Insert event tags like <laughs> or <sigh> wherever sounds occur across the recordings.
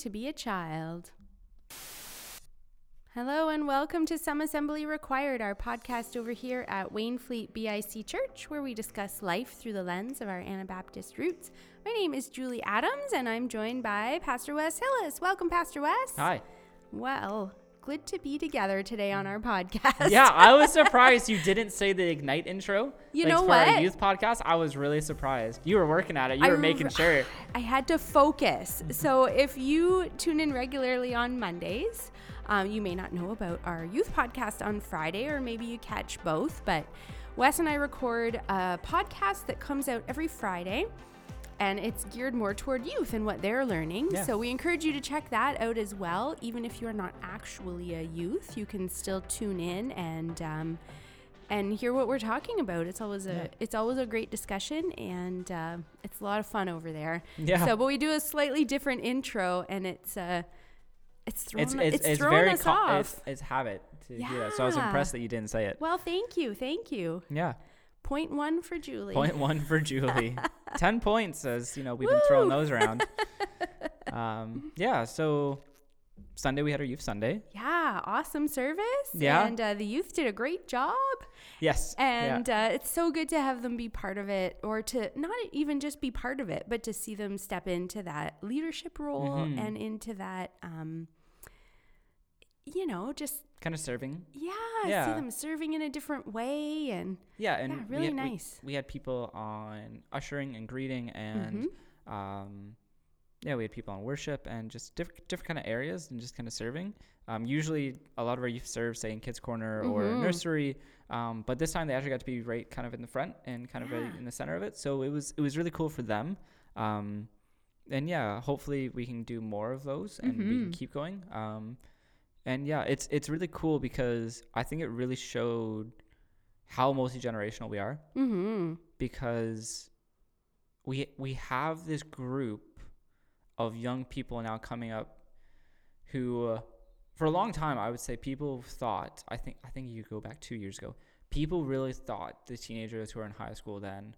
to be a child. Hello and welcome to Some Assembly Required, our podcast over here at Wainfleet BIC Church, where we discuss life through the lens of our Anabaptist roots. My name is Julie Adams, and I'm joined by Pastor Wes Hillis. Welcome, Pastor Wes. Hi. Well, to be together today on our podcast. Yeah, I was <laughs> surprised you didn't say the Ignite intro. You like, know for what? Our youth podcast. I was really surprised. You were working at it. You I were making sure. <sighs> I had to focus. So if you tune in regularly on Mondays, um, you may not know about our youth podcast on Friday, or maybe you catch both. But Wes and I record a podcast that comes out every Friday. And it's geared more toward youth and what they're learning. Yeah. So we encourage you to check that out as well. Even if you're not actually a youth, you can still tune in and um, and hear what we're talking about. It's always a Yeah. it's always a great discussion, and uh, it's a lot of fun over there. Yeah. So, but we do a slightly different intro, and it's uh, it's throwing it's it's, it's, it's us off. It's, habit to do that. So I was impressed that you didn't say it. well, thank you, thank you. Yeah. Point one for Julie. Point one for <laughs> Julie. Ten points, as you know, we've been throwing those around. <laughs> um, yeah. So Sunday we had our youth Sunday. Yeah, awesome service. Yeah. and uh, the youth did a great job. Yes. yeah. And uh, it's so good to have them be part of it, or to not even just be part of it, but to see them step into that leadership role Mhm. and into that, um, you know, just kind of serving. yeah, I see them serving in a different way, and Yeah, and Yeah, we really had- nice. We, had people on ushering and greeting, and Mm-hmm. um, yeah, we had people on worship and just different different kind of areas and just kind of serving. Um, usually, a lot of our youth serve, say in kids corner or Mhm. nursery, um, but this time they actually got to be right kind of in the front and kind of right in the center of it. So it was it was really cool for them. Um, and yeah, hopefully we can do more of those and we can Mhm. keep going. Um, and yeah, it's it's really cool because I think it really showed how multi generational we are mm-hmm. because we we have this group of young people now coming up who uh, for a long time I would say people thought I think I think you go back 2 years ago people really thought the teenagers who are in high school then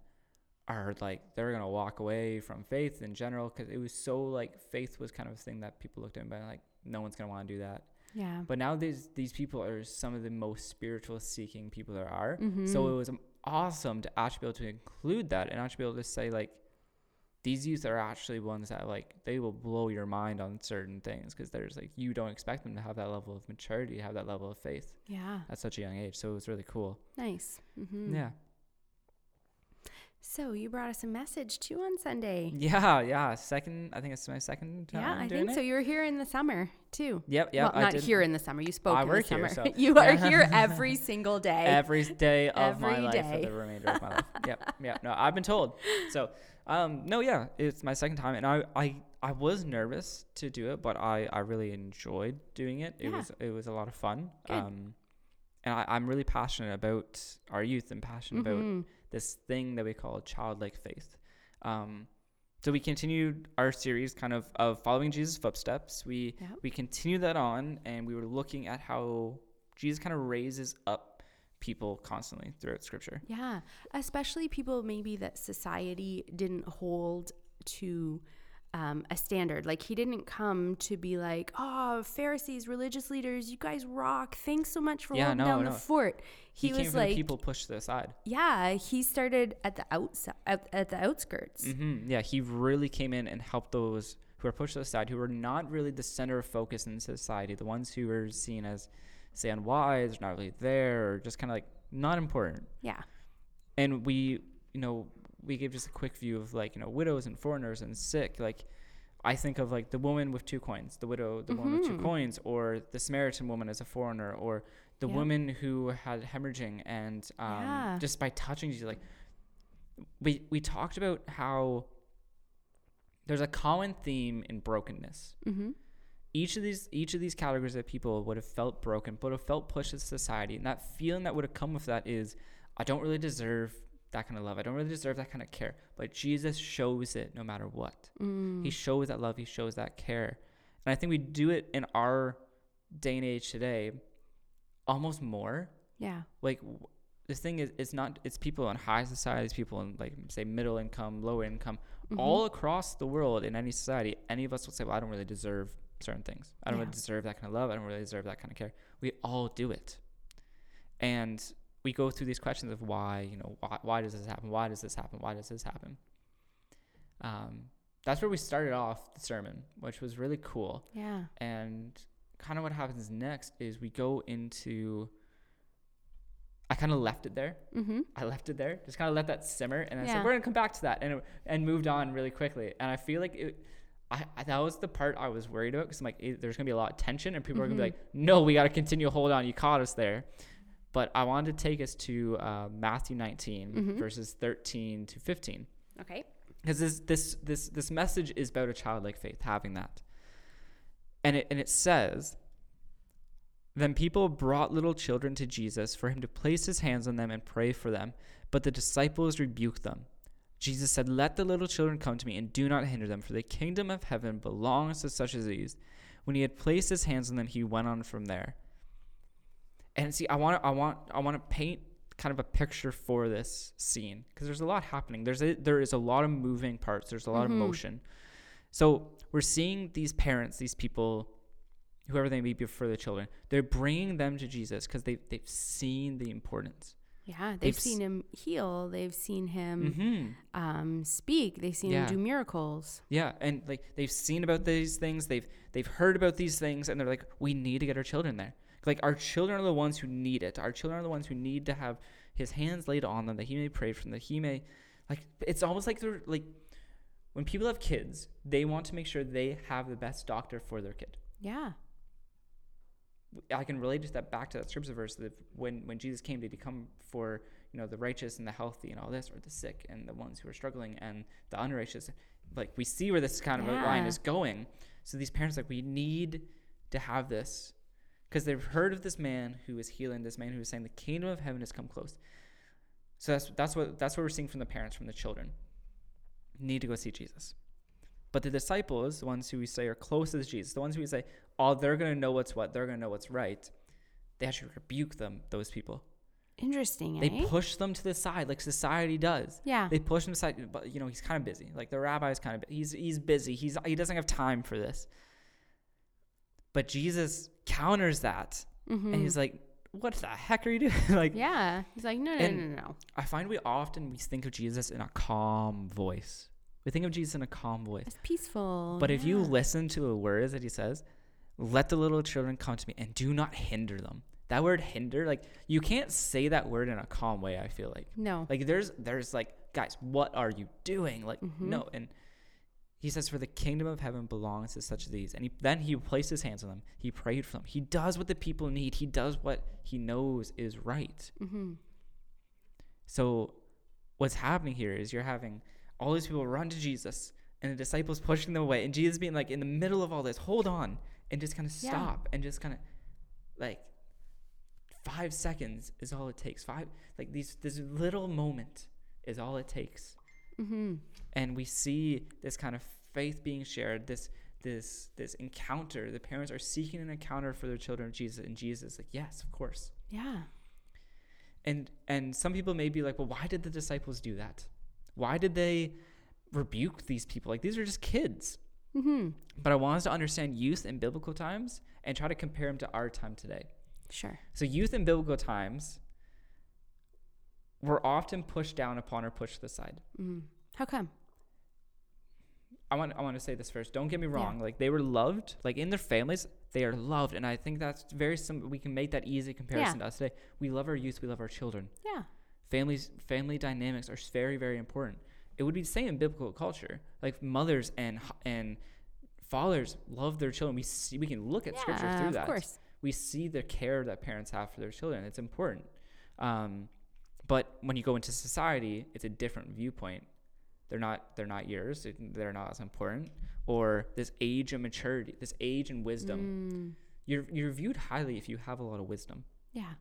are like they're going to walk away from faith in general cuz it was so like faith was kind of a thing that people looked at and like no one's going to want to do that yeah, but now these these people are some of the most spiritual seeking people there are. So Mhm. it was awesome to actually be able to include that and actually be able to say like these youth are actually ones that like they will blow your mind on certain things because there's like you don't expect them to have that level of maturity, have that level of faith yeah, at such a young age. So it was really cool. nice. Mm-hmm. Yeah. So you brought us a message too on Sunday. Yeah, yeah. Second, I think it's my second time. Yeah, I think so. You were here in the summer too. Yep, yep. well, not here in the summer. You spoke I in work the here, summer. so- <laughs> you are here <laughs> every single day. every day of my Every life for the remainder of my life. <laughs> Yep, yeah. No, I've been told. So, um, no, yeah, it's my second time, and I, I, I was nervous to do it, but I, I really enjoyed doing it. It Yeah. was, it was a lot of fun. Good. Um, and I, I'm really passionate about our youth and passionate about Mhm. this thing that we call childlike faith. Um, so we continued our series kind of of following Jesus' footsteps. We Yep. we continued that on and we were looking at how Jesus kind of raises up people constantly throughout scripture. Yeah, especially people maybe that society didn't hold to um, a standard. Like he didn't come to be like, "Oh, Pharisees, religious leaders, you guys rock. Thanks so much for Yeah, holding no, down no. the fort." He, came was like, the people pushed to the side. "Yeah." He started at the outside, at, at the outskirts. hmm Yeah, he really came in and helped those who are pushed to the side, who were not really the center of focus in society, the ones who were seen as, say, unwise, not really there, or just kind of like not important. Yeah, and we you know we gave just a quick view of like you know widows and foreigners and sick like i think of like the woman with two coins the widow the woman with two Mhm. coins or the samaritan woman as a foreigner or the Yep. woman who had hemorrhaging and um, Yeah. just by touching Jesus, like we we talked about how there's a common theme in brokenness mm-hmm. each of these each of these categories of people would have felt broken, but have felt pushed to society, and that feeling that would have come with that is, I don't really deserve that kind of love. I don't really deserve that kind of care. But Jesus shows it no matter what. Mm. He shows that love. He shows that care, and I think we do it in our day and age today, almost more. yeah, Like this thing is it's not it's people in high society, people in like say middle income, lower income, Mhm. all across the world in any society. Any of us will say, "Well, I don't really deserve certain things. I don't Yeah. really deserve that kind of love. I don't really deserve that kind of care." We all do it, and we go through these questions of why, you know, why, why does this happen? Why does this happen? Why does this happen? Um, that's where we started off the sermon, which was really cool. Yeah. And kind of what happens next is we go into. I kind of left it there. Mm-hmm. I left it there, just kind of let that simmer, and I Yeah. said we're gonna come back to that, and it, and moved on really quickly. And I feel like it, I, I that was the part I was worried about because I'm like, there's gonna be a lot of tension, and people are gonna be Mhm. like, no, we gotta continue. Hold on, you caught us there. But I wanted to take us to uh, Matthew 19 Mhm. verses 13 to 15 Okay. because this this this this message is about a childlike faith having that. And it and it says then people brought little children to Jesus for him to place his hands on them and pray for them but the disciples rebuked them. Jesus said let the little children come to me and do not hinder them for the kingdom of heaven belongs to such as these when he had placed his hands on them he went on from there and see i want to i want i want to paint kind of a picture for this scene because there's a lot happening there's a, there is a lot of moving parts there's a lot Mhm. of motion so we're seeing these parents these people whoever they may be for the children they're bringing them to jesus because they, they've seen the importance Yeah. They've, They've s- seen him heal. They've seen him mm-hmm. um, speak. They've seen Yeah. him do miracles. yeah and like they've seen about these things they've they've heard about these things and they're like we need to get our children there like our children are the ones who need it our children are the ones who need to have his hands laid on them that he may pray for them that he may like it's almost like they're like when people have kids they want to make sure they have the best doctor for their kid Yeah. I can relate to that back to that scripture verse that when when Jesus came, did he come for you know the righteous and the healthy and all this, or the sick and the ones who are struggling and the unrighteous? Like we see where this kind of a line is going. So these parents like we need to have this because they've heard of this man who is healing, this man who is saying the kingdom of heaven has come close. So that's that's what that's what we're seeing from the parents, from the children. Need to go see Jesus. But the disciples, the ones who we say are closest to Jesus, the ones who we say, oh, they're going to know what's what, they're going to know what's right, they actually rebuke them, those people. Interesting, They eh? push them to the side like society does. yeah. They push them aside, but you know, he's kind of busy. Like the rabbi is kind of he's he's busy. He's he doesn't have time for this. But Jesus counters that mm-hmm. and he's like, "What the heck are you doing?" <laughs> like yeah. He's like, no, no, no, no, no. I find we often we think of Jesus in a calm voice. We think of Jesus in a calm voice. It's peaceful. But if you listen to the words that he says, let the little children come to me and do not hinder them. That word hinder, like you can't say that word in a calm way, I feel like. no. Like there's there's like, guys, what are you doing? Like, Mhm. no. And he says, For the kingdom of heaven belongs to such as these. And he, then he placed his hands on them. He prayed for them. He does what the people need. He does what he knows is right. mm-hmm. So what's happening here is you're having all these people run to Jesus and the disciples pushing them away and Jesus being like in the middle of all this, hold on, and just kind of Yeah. stop and just kind of like five seconds is all it takes. Five like these this little moment is all it takes. Mm-hmm. And we see this kind of faith being shared, this this this encounter. The parents are seeking an encounter for their children of Jesus, and Jesus is like, Yes, of course. Yeah. and and some people may be like well why did the disciples do that why did they rebuke these people like these are just kids Mm-hmm. but i want us to understand youth in biblical times and try to compare them to our time today Sure. so youth in biblical times were often pushed down upon or pushed to the side Mm-hmm. How come? I want I want to say this first. Don't get me Yeah. wrong. Like they were loved. Like in their families, they are loved, and I think that's very sim. We can make that easy comparison to us today. We love our youth. We love our children. Yeah. families family dynamics are very very important it would be the same in biblical culture like mothers and and fathers love their children we see we can look at scripture yeah, through of that Of course. we see the care that parents have for their children it's important um, but when you go into society it's a different viewpoint they're not they're not yours they're not as important or this age of maturity this age and wisdom Mm, you're you're viewed highly if you have a lot of wisdom yeah.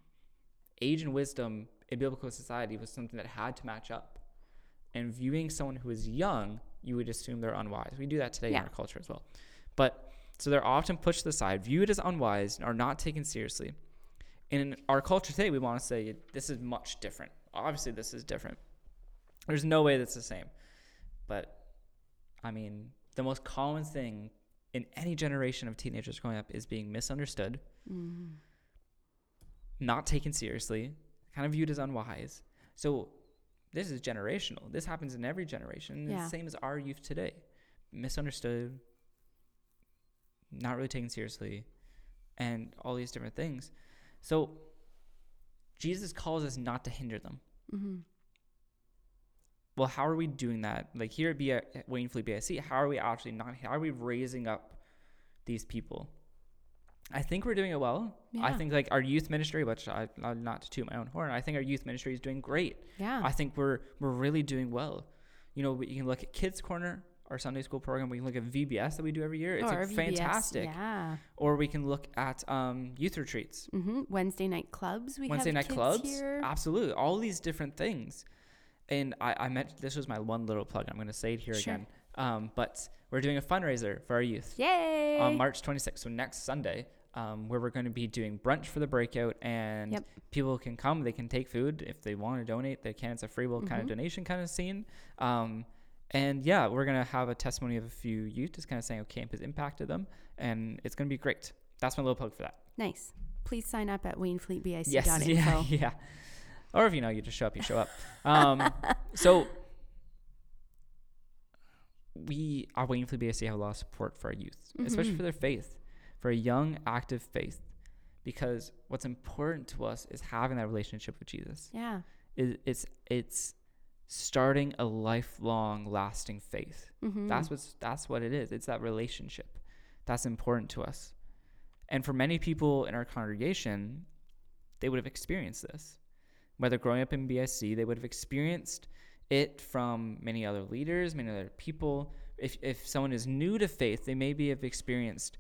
age and wisdom in biblical society was something that had to match up. And viewing someone who is young, you would assume they're unwise. We do that today Yeah. in our culture as well. But so they're often pushed aside, viewed as unwise, and are not taken seriously. In our culture today, we want to say this is much different. Obviously, this is different. There's no way that's the same. But I mean, the most common thing in any generation of teenagers growing up is being misunderstood, Mm. not taken seriously, kind of viewed as unwise. So this is generational. This happens in every generation. It's Yeah. the same as our youth today. Misunderstood, not really taken seriously, and all these different things. So Jesus calls us not to hinder them. Mm-hmm. Well, how are we doing that? Like here at B- Wainfleet BIC, how are we actually not? How are we raising up these people? I think we're doing it well. I think like our youth ministry, which I I- not to toot my own horn, I think our youth ministry is doing great. Yeah. I think we're we're really doing well. You know, you can look at Kids Corner, our Sunday school program. We can look at VBS that we do every year. It's Oh, like fantastic. Yeah. Or we can look at um, youth retreats. Mm-hmm. Wednesday night clubs. We Wednesday night clubs. here. Absolutely. All these different things. And I, I meant this was my one little plug. I'm going to say it here Sure. again. Um, but we're doing a fundraiser for our youth Yay! on March 26th. So next Sunday, um, where we're going to be doing brunch for the breakout, and Yep. people can come. They can take food if they want to donate. They can. It's a free will kind of Mhm. donation kind of scene. Um, and yeah, we're going to have a testimony of a few youth, just kind of saying how camp has impacted them, and it's going to be great. That's my little plug for that. nice. Please sign up at wainfleetbic.info. Yes, <laughs> yeah, yeah. Or if you know, you just show up, you show up. <laughs> Um, so we for the BIC to have a lot of support for our youth, especially Mhm. for their faith, for a young, active faith, because what's important to us is having that relationship with Jesus. Yeah. It, it's it's starting a lifelong, lasting faith. Mm-hmm. That's what's that's what it is. It's that relationship that's important to us. And for many people in our congregation, they would have experienced this. Whether growing up in BIC, they would have experienced it from many other leaders, many other people. If if someone is new to faith, they maybe have experienced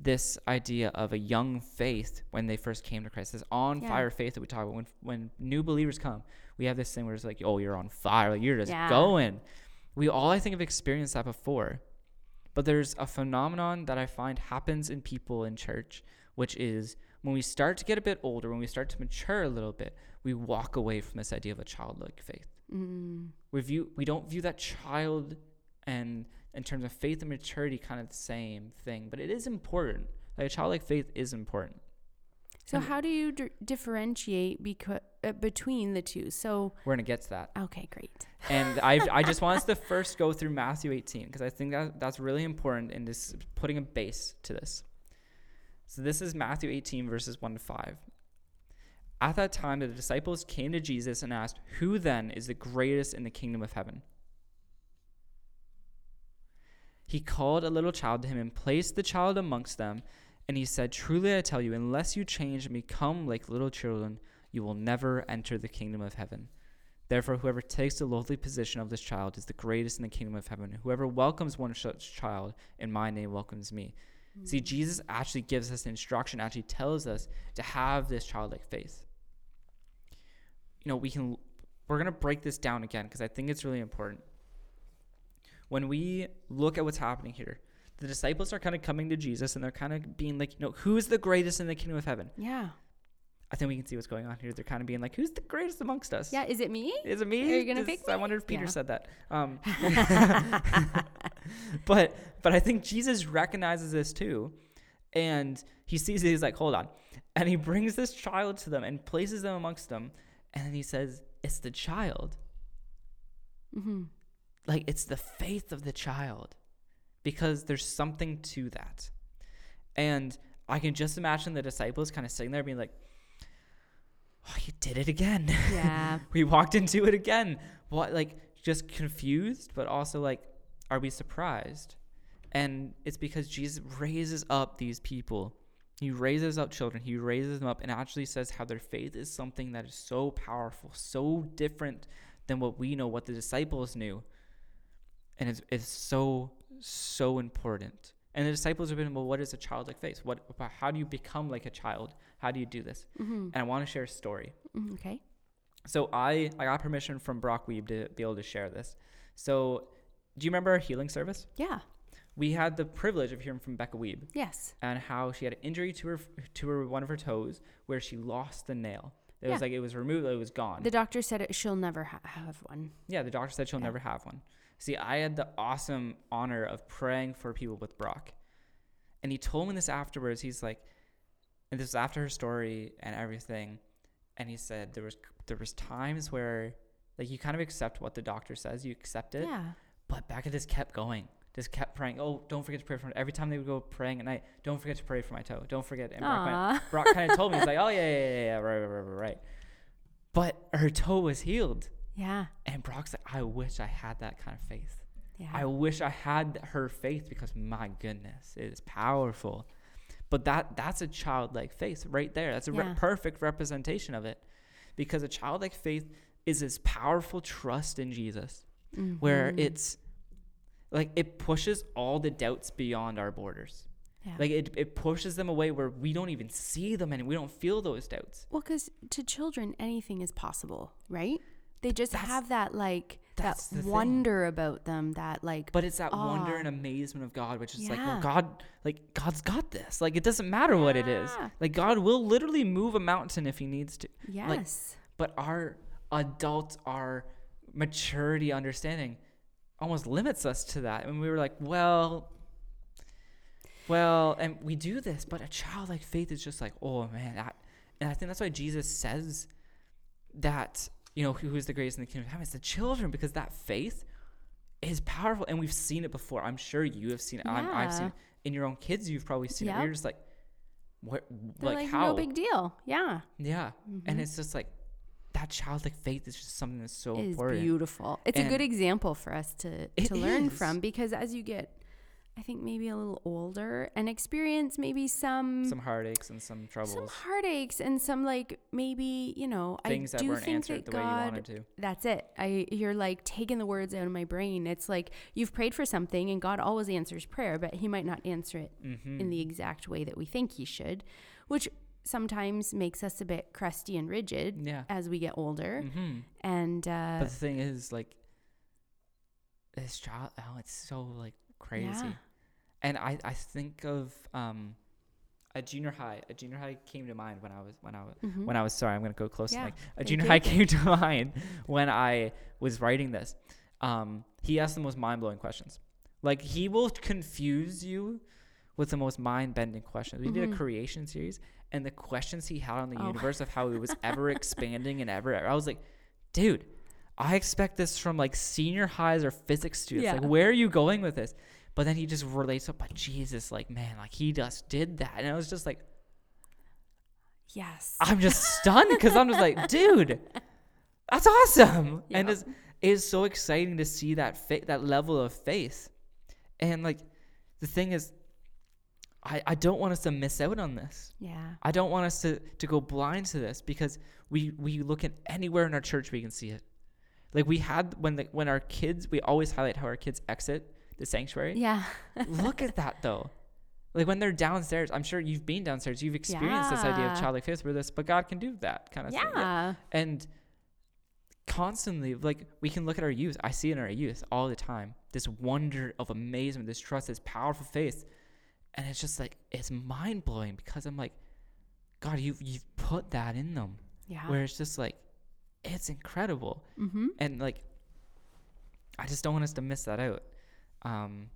this idea of a young faith when they first came to Christ, this on Yeah. fire faith that we talk about. When when new believers come, we have this thing where it's like, oh, you're on fire, like, you're just Yeah. going. We all, I think, have experienced that before. But there's a phenomenon that I find happens in people in church, which is when we start to get a bit older, when we start to mature a little bit, we walk away from this idea of a childlike faith. Mm. We view we don't view that child and in terms of faith and maturity kind of the same thing, but it is important. Like a childlike faith is important. So And- how do you d- differentiate beca- uh, between the two? So We're gonna get to that. okay, great. <laughs> And I I just want us to first go through Matthew 18 because I think that that's really important in this putting a base to this. So this is Matthew 18 verses 1 to 5. At that time the disciples came to Jesus and asked, "Who then is the greatest in the kingdom of heaven?" He called a little child to him and placed the child amongst them, and he said, "Truly I tell you, unless you change and become like little children, you will never enter the kingdom of heaven." Therefore, whoever takes the lowly position of this child is the greatest in the kingdom of heaven. Whoever welcomes one such child in my name welcomes me. See, mm. Jesus actually gives us instruction, actually tells us to have this childlike faith. You know, we can, we're going to break this down again because I think it's really important. When we look at what's happening here, the disciples are kind of coming to Jesus and they're kind of being like, you know, who is the greatest in the kingdom of heaven? Yeah. I think we can see what's going on here. They're kind of being like, who's the greatest amongst us? Yeah. Is it me? Is it me? Are you gonna Is- pick I me? wonder if Peter Yeah. said that. Um, <laughs> <laughs> but but I think Jesus recognizes this too, and he sees it. He's like, hold on, and he brings this child to them and places them amongst them, and then he says, "It's the child. Mm-hmm. Like it's the faith of the child, because there's something to that." And I can just imagine the disciples kind of sitting there being like, "Oh, you did it again." Yeah. <laughs> we walked into it again. What like just confused, but also like, are we surprised? And it's because Jesus raises up these people. He raises up children. He raises them up and actually says how their faith is something that is so powerful, so different than what we know, what the disciples knew. And it's, it's so, so important. And the disciples have been, well, what is a childlike faith? What, how do you become like a child? How do you do this? Mm-hmm. And I want to share a story. Mm, Okay. So I I got permission from Brock Weeb to be able to share this. So do you remember our healing service? Yeah. we had the privilege of hearing from Becca Weeb Yes. and how she had an injury to her to her one of her toes where she lost the nail. It was like it was removed, it was gone. The doctor said it, she'll never ha- have one. yeah, the doctor said she'll Yeah. never have one. See, I had the awesome honor of praying for people with Brock. And he told me this afterwards. He's like, and this was after her story and everything. And he said there was there was times where like you kind of accept what the doctor says, you accept it. Yeah. But Becca just kept going. Just kept praying. Oh, don't forget to pray for every time they would go praying at night. Don't forget to pray for my toe. Don't forget. And Brock, Brock kind of told me, he's like, oh yeah, yeah, yeah, yeah, right, right, right, right. But her toe was healed, Yeah. and Brock's like, I wish I had that kind of faith. Yeah. I wish I had her faith because my goodness, it is powerful. But that that's a childlike faith right there. That's a re- perfect representation of it, because a childlike faith is this powerful trust in Jesus where Mhm. it's like it pushes all the doubts beyond our borders. Yeah. Like it, it pushes them away where we don't even see them and we don't feel those doubts. Well, because to children, anything is possible, right? They just That's- have that like that the thing. wonder about them, that like But it's that wonder and amazement of God, which is like, well, God, like God's got this. Like it doesn't matter what it is. Like God will literally move a mountain if He needs to. yes, But our adults, our maturity, understanding, almost limits us to that. And we were like, well, well, and we do this, but a childlike faith is just like, oh man, that, and I think that's why Jesus says that you know who is the greatest in the kingdom of heaven? It's the children because that faith is powerful, and we've seen it before. I'm sure you have seen it. I'm, I've seen it in your own kids. You've probably seen it. Yep. you're just like, what? like, like, how? no big deal. Yeah, yeah, and Mhm. it's just like that childlike faith is just something that's so it is important. beautiful. It's a good example for us to to learn is. from because as you get, I think maybe a little older and experience maybe some Some heartaches and some troubles, some heartaches and some like maybe you know things I that do weren't think answered that the way you God wanted to. that's it i you're like taking the words out of my brain it's like you've prayed for something and god always answers prayer but he might not answer it Mm-hmm. in the exact way that we think he should which sometimes makes us a bit crusty and rigid yeah. as we get older Mm-hmm. and uh But the thing is, like, this child, oh, it's so like crazy. Yeah. And I, I think of um, a junior high. A junior high came to mind when I was when I was mhm. when I was sorry. I'm gonna go close. to Yeah. Like a junior you. high <laughs> came to mind when I was writing this. Um, he asked the most mind blowing questions. Like he will confuse you with the most mind bending questions. We did a Mhm. creation series, and the questions he had on the Oh. universe of how it was ever <laughs> expanding and ever, I was like, dude, I expect this from like senior highs or physics students. Yeah. Like, where are you going with this? But then he just relates up, but Jesus, like, man, like he just did that. And I was just like, yes I'm just stunned because I'm just like, <laughs> dude, that's awesome. And it's, it's so exciting to see that fa- that level of faith. And like, the thing is, I, I don't want us to miss out on this. yeah I don't want us to, to go blind to this because we, we look at anywhere in our church we can see it. Like we had when the, when our kids, we always highlight how our kids exit the sanctuary. yeah Look at that though. Like when they're downstairs, I'm sure you've been downstairs. You've experienced this idea of Yeah. childlike faith where this, but God can do that kind of thing. yeah And constantly, like we can look at our youth. I see in our youth all the time this wonder of amazement, this trust, this powerful faith, and it's just like it's mind blowing because I'm like, God, you've you've put that in them yeah where it's just like, it's incredible, mm-hmm and like, I just don't want us to miss that out. Um,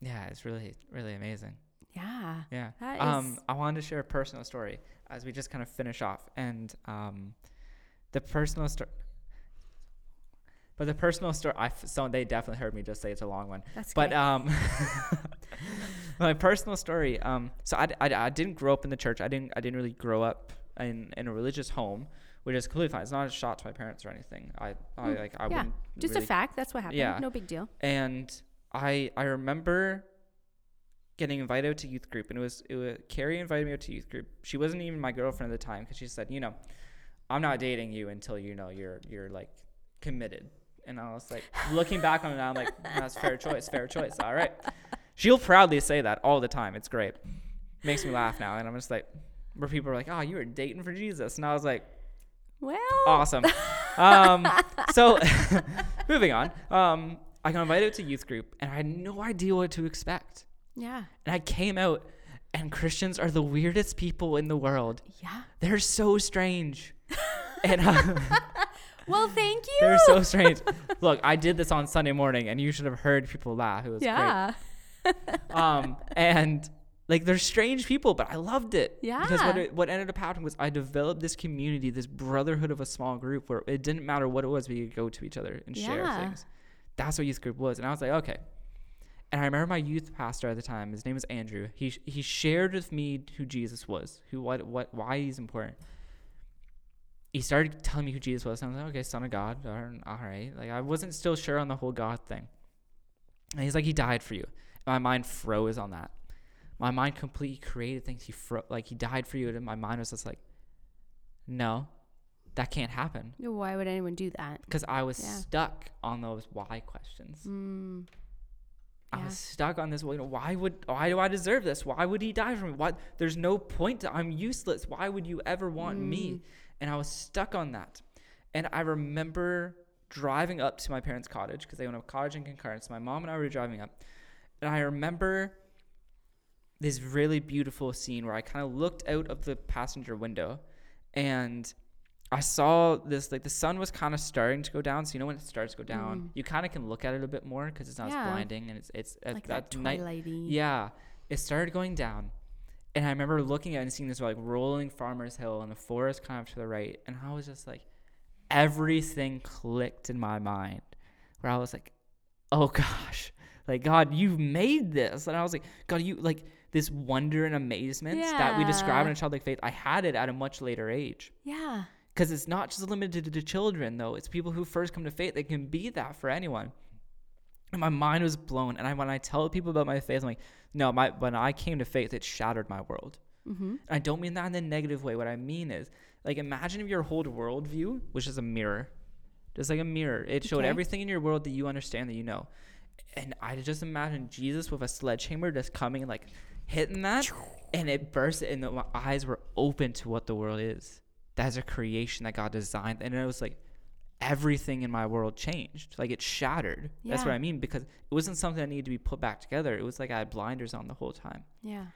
yeah, it's really really amazing. yeah Yeah. That um, is- I wanted to share a personal story as we just kind of finish off, and um, the personal story. But the personal story, I f- so they definitely heard me just say it's a long one. that's But great. um, <laughs> my personal story. Um, so I, I, I didn't grow up in the church. I didn't I didn't really grow up in, in a religious home, which is completely fine. It's not a shot to my parents or anything. I, I Mm, like I yeah, wouldn't just really a fact that's what happened yeah. no big deal and I I remember getting invited out to youth group, and it was it was Carrie invited me out to youth group. She wasn't even my girlfriend at the time because she said, you know, I'm not dating you until you know you're you're like committed. And I was like, looking back on it now, I'm like, that's fair choice, fair choice. All right. She'll proudly say that all the time. It's great. Makes me laugh now, and I'm just like, where people are like, oh, you were dating for Jesus, and I was like, well awesome. <laughs> um, so <laughs> moving on. Um, I got invited to youth group and I had no idea what to expect. Yeah. And I came out and Christians are the weirdest people in the world. Yeah. They're so strange. <laughs> and uh, Well, thank you. they're so strange. <laughs> Look, I did this on Sunday morning and you should have heard people laugh. It was yeah. great. <laughs> Um, and like they're strange people, but I loved it. Yeah. Because what Yeah. it, what ended up happening was I developed this community, this brotherhood of a small group where it didn't matter what it was, we could go to each other and share things. That's what youth group was, and I was like, okay. And I remember my youth pastor at the time. His name was Andrew. He he shared with me who Jesus was, who what what why he's important. He started telling me who Jesus was. And I was like, okay, Son of God. All right. Like I wasn't still sure on the whole God thing. And he's like, He died for you. And my mind froze on that. My mind completely created things. He fro- like He died for you, and my mind was just like, No, that can't happen Why would anyone do that? because I was Yeah. stuck on those why questions. Mm. I was stuck on this. You know, why would why do I deserve this? Why would he die for me? Why there's no point to I'm useless. Why would you ever want Mm. me? And I was stuck on that. And I remember driving up to my parents' cottage because they own a cottage in Concurrence. My mom and I were driving up, and I remember this really beautiful scene where I kind of looked out of the passenger window, and I saw this like the sun was kind of starting to go down. So you know when it starts to go down, Mm. you kind of can look at it a bit more because it's not Yeah. as blinding and it's it's Like that that night. Yeah, it started going down, and I remember looking at it and seeing this like rolling farmer's hill and the forest kind of to the right, and I was just like, everything clicked in my mind, where I was like, oh gosh, like God, you made this, and I was like, God, you like this wonder and amazement that we describe in Yeah. a childlike faith. I had it at a much later age. Yeah. Because it's not just limited to children, though. It's people who first come to faith. They can be that for anyone. And my mind was blown. And I, when I tell people about my faith, I'm like, no, my, when I came to faith, it shattered my world. Mm-hmm. And I don't mean that in a negative way. What I mean is, like, imagine if your whole worldview was just a mirror, just like a mirror. It showed Okay. everything in your world that you understand, that you know. And I just imagine Jesus with a sledgehammer just coming and like hitting that, and it burst, and the, my eyes were open to what the world is. That's a creation that God designed, and it was like everything in my world changed. Like it shattered. That's what I mean because it wasn't something that needed to be put back together. It was like I had blinders on the whole time Yeah.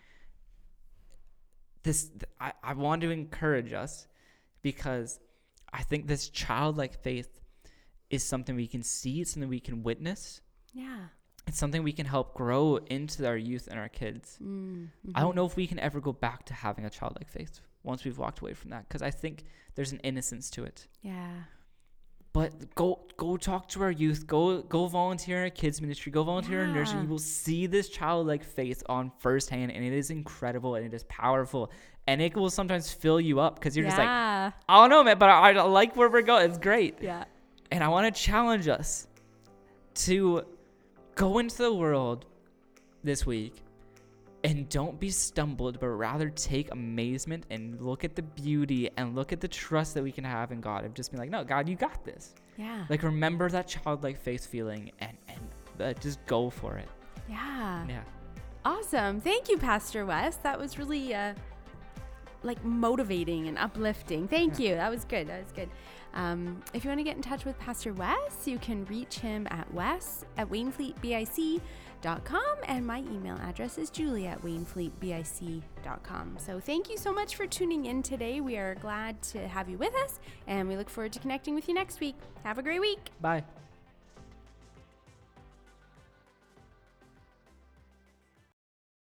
this th- I, I want to encourage us because I think this childlike faith is something we can see, it's something we can witness, Yeah. it's something we can help grow into our youth and our kids. Mm. I don't know if we can ever go back to having a childlike faith once we've walked away from that because I think there's an innocence to it. Yeah. But go go talk to our youth. Go go volunteer in our kids ministry. Go volunteer in nursery. You will see this childlike faith on firsthand, and it is incredible and it is powerful. And it will sometimes fill you up because you're just like. I don't know, man, but I, I like where we're going. It's great. yeah. And I want to challenge us to go into the world this week and don't be stumbled, but rather take amazement and look at the beauty and look at the trust that we can have in God. Of just being like, no, God, you got this. Yeah. Like, remember that childlike faith feeling and, and uh, just go for it. yeah. Yeah. Awesome. Thank you, Pastor Wes. That was really uh, like motivating and uplifting. Thank you. That was good. That was good. Um, if you want to get in touch with Pastor Wes, you can reach him at wes at wainfleetbic.com and my email address is julie at wainfleetbic.com. So thank you so much for tuning in today. We are glad to have you with us and we look forward to connecting with you next week. Have a great week. Bye.